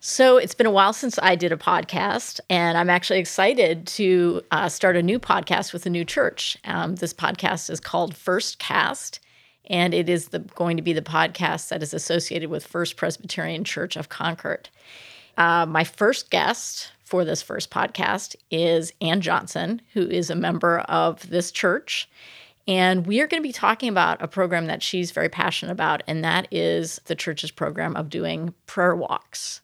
So it's been a while since I did a podcast, and I'm actually excited to uh, start a new podcast with a new church. Um, this podcast is called First Cast, and it is the, going to be the podcast that is associated with First Presbyterian Church of Concord. Uh, my first guest for this first podcast is Ann Johnson, who is a member of this church. And we are going to be talking about a program that she's very passionate about, and that is the church's program of doing prayer walks.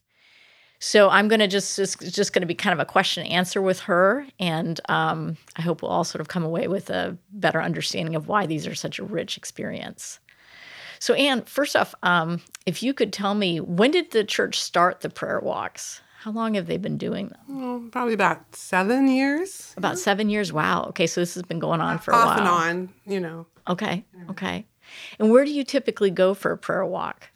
So I'm going to just just, just going to be kind of a question and answer with her, and um, I hope we'll all sort of come away with a better understanding of why these are such a rich experience. So, Ann, first off, um, if you could tell me when did the church start the prayer walks? How long have they been doing them? Well, probably about seven years. About seven years. Wow. Okay, so this has been going on for a Off while. and on, you know. Okay. Okay. And where do you typically go for a prayer walk?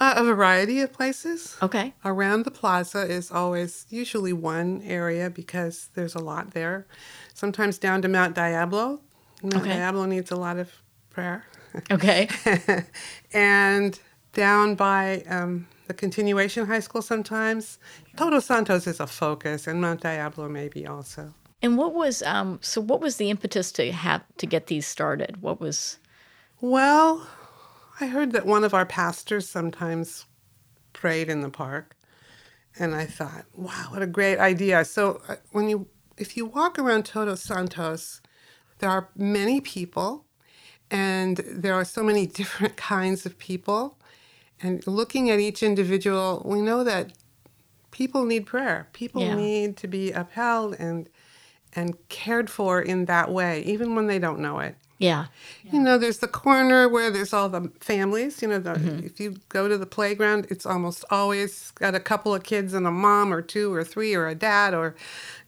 Uh, a variety of places. Okay. Around the plaza is always usually one area because there's a lot there. Sometimes down to Mount Diablo. Mount Okay. Diablo needs a lot of prayer. Okay. and down by um, the continuation high school sometimes. Todos Santos is a focus, and Mount Diablo maybe also. and what was um so what was the impetus to have to get these started? What was Well, I heard that one of our pastors sometimes prayed in the park, and I thought, wow, what a great idea. So uh, when you if you walk around Todos Santos, there are many people, and there are so many different kinds of people. And looking at each individual, we know that people need prayer. People Yeah. need to be upheld and and cared for in that way, even when they don't know it. Yeah. You know, there's the corner where there's all the families. You know, the, if you go to the playground, it's almost always got a couple of kids and a mom or two or three or a dad or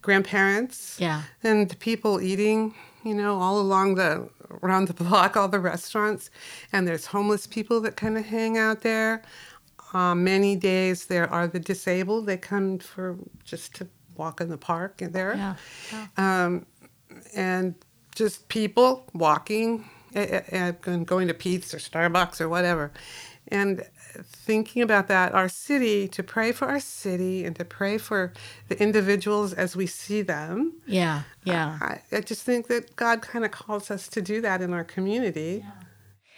grandparents. Yeah. And the people eating, you know, all along the around the block, all the restaurants. And there's homeless people that kind of hang out there. Uh, many days there are the disabled. They come for just to walk in the park there Yeah. um, and just people walking eh, eh, and going to Peet's or Starbucks or whatever. And thinking about that, our city, to pray for our city and to pray for the individuals as we see them. Yeah. Yeah. I, I just think that God kind of calls us to do that in our community.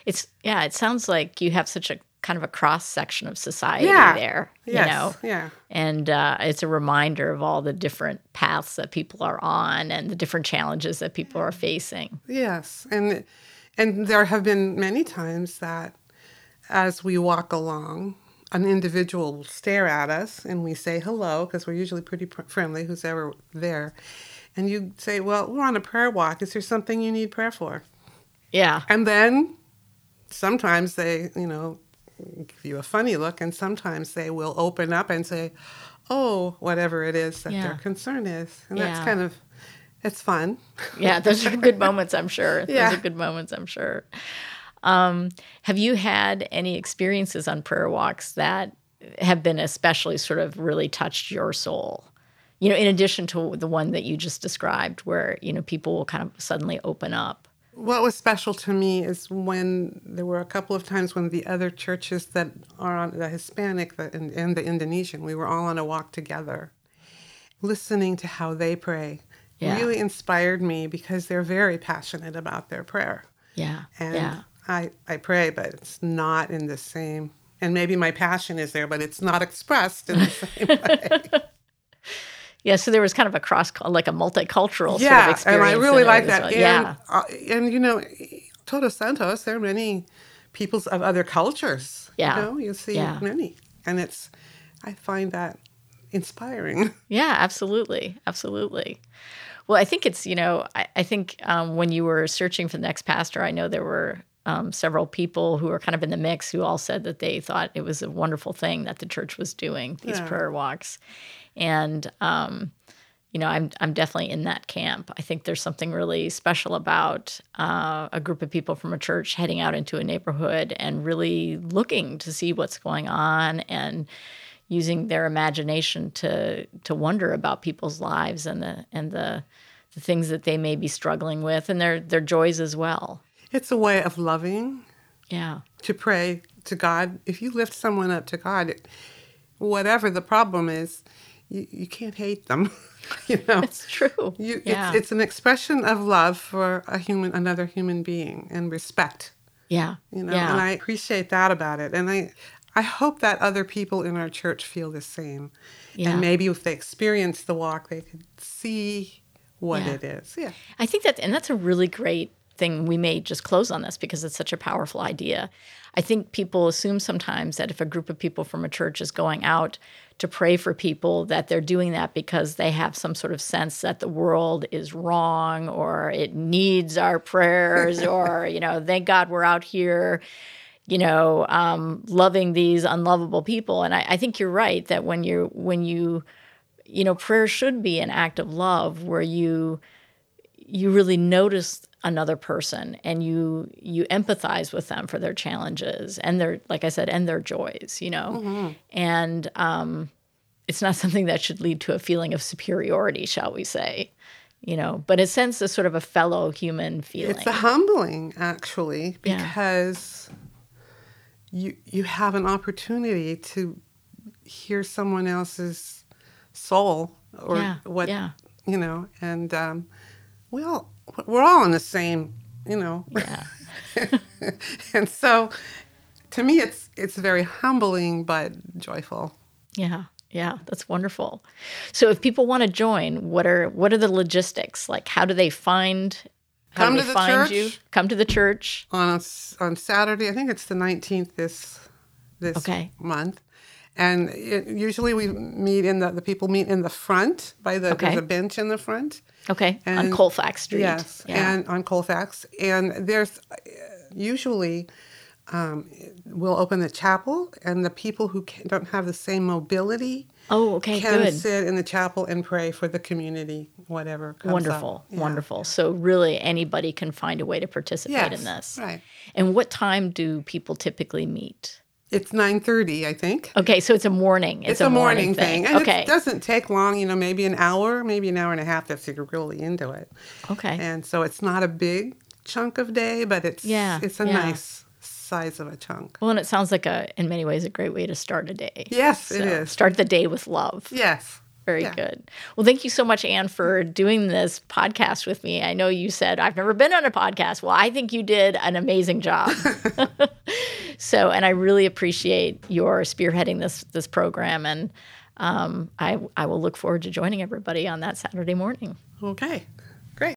It's yeah, it sounds like you have such a kind of a cross section of society Yeah. there. You Yes, know? yeah. And uh, it's a reminder of all the different paths that people are on and the different challenges that people are facing. Yes, and and there have been many times that as we walk along, an individual will stare at us, and we say hello because we're usually pretty pr- friendly, who's ever there, and you say, "Well, we're on a prayer walk. Is there something you need prayer for?" Yeah. And then sometimes they, you know, give you a funny look, and sometimes they will open up and say, "Oh, whatever it is that Yeah. their concern is," and Yeah. that's kind of it's fun. Yeah, those are good moments, I'm sure. Yeah. Those are good moments, I'm sure. Um, have you had any experiences on prayer walks that have been especially sort of really touched your soul? You know, in addition to the one that you just described, where, you know, people will kind of suddenly open up. What was special to me is when there were a couple of times when the other churches that are on the Hispanic the, and, and the Indonesian, we were all on a walk together, listening to how they pray. Yeah. Really inspired me because they're very passionate about their prayer. Yeah. And yeah. I, I pray, but it's not in the same, and maybe my passion is there, but it's not expressed in the same way. Yeah. So there was kind of a cross, like a multicultural sort of yeah, and I really like that. well. And, yeah. uh, and you know, Todos Santos, there are many peoples of other cultures. Yeah. You know, you see Yeah. many. And it's, I find that inspiring. Yeah, absolutely. Absolutely. Well, I think it's, you know, I, I think um, when you were searching for the next pastor, I know there were um, several people who were kind of in the mix who all said that they thought it was a wonderful thing that the church was doing, these Yeah. prayer walks. And, um, you know, I'm, I'm definitely in that camp. I think there's something really special about uh, a group of people from a church heading out into a neighborhood and really looking to see what's going on and using their imagination to to wonder about people's lives and the and the the things that they may be struggling with and their their joys as well. It's a way of loving, Yeah. to pray to God. If you lift someone up to God, it, whatever the problem is, you, you can't hate them. you know, It's true. you, yeah. it's, it's an expression of love for a human, another human being, and respect. yeah. You know, yeah. and I appreciate that about it, and I, I hope that other people in our church feel the same. Yeah. And maybe if they experience the walk, they could see what Yeah. it is. Yeah. I think that, and that's a really great thing. We may just close on this because it's such a powerful idea. I think people assume sometimes that if a group of people from a church is going out to pray for people, that they're doing that because they have some sort of sense that the world is wrong or it needs our prayers or, you know, thank God we're out here you know, um, loving these unlovable people. And I, I think you're right that when you when you, you know, prayer should be an act of love where you you really notice another person and you you empathize with them for their challenges and their like I said and their joys, you know, and um, it's not something that should lead to a feeling of superiority, shall we say. You know, but it sends a sort of a fellow human feeling. It's a humbling, actually, Yeah. because you you have an opportunity to hear someone else's soul or Yeah, what yeah. you know, and um, we all we're all in the same, you know, yeah. and so to me, it's it's very humbling but joyful. Yeah, yeah, that's wonderful. So if people want to join, what are what are the logistics? Like how do they find how Come do to the find church. you? Come to the church. on on Saturday. I think it's the nineteenth this this Okay. month, and it, usually we meet in the the people meet in the front by the Okay. there's a bench in the front. Okay. on Colfax Street. Yes, Yeah. and on Colfax, and there's uh, usually. Um, we'll open the chapel, and the people who can, don't have the same mobility oh, okay, can good. sit in the chapel and pray for the community, whatever. Comes Wonderful. Up. Yeah. Wonderful. So really anybody can find a way to participate Yes, in this. right. And what time do people typically meet? It's nine thirty, I think. Okay, so it's a morning. It's, It's, a, morning, thing. And okay. it doesn't take long, you know, maybe an hour, maybe an hour and a half if you're really into it. okay. And so it's not a big chunk of day, but it's Yeah, it's a yeah. nice size of a chunk. well, and it sounds like a in many ways a great way to start a day. Yes, it So is. Start the day with love. Yes. Very Yeah. good. Well, thank you so much, Ann, for doing this podcast with me. I know you said I've never been on a podcast. Well, I think you did an amazing job. so, and I really appreciate your spearheading this this program, and um, I I will look forward to joining everybody on that Saturday morning. Okay.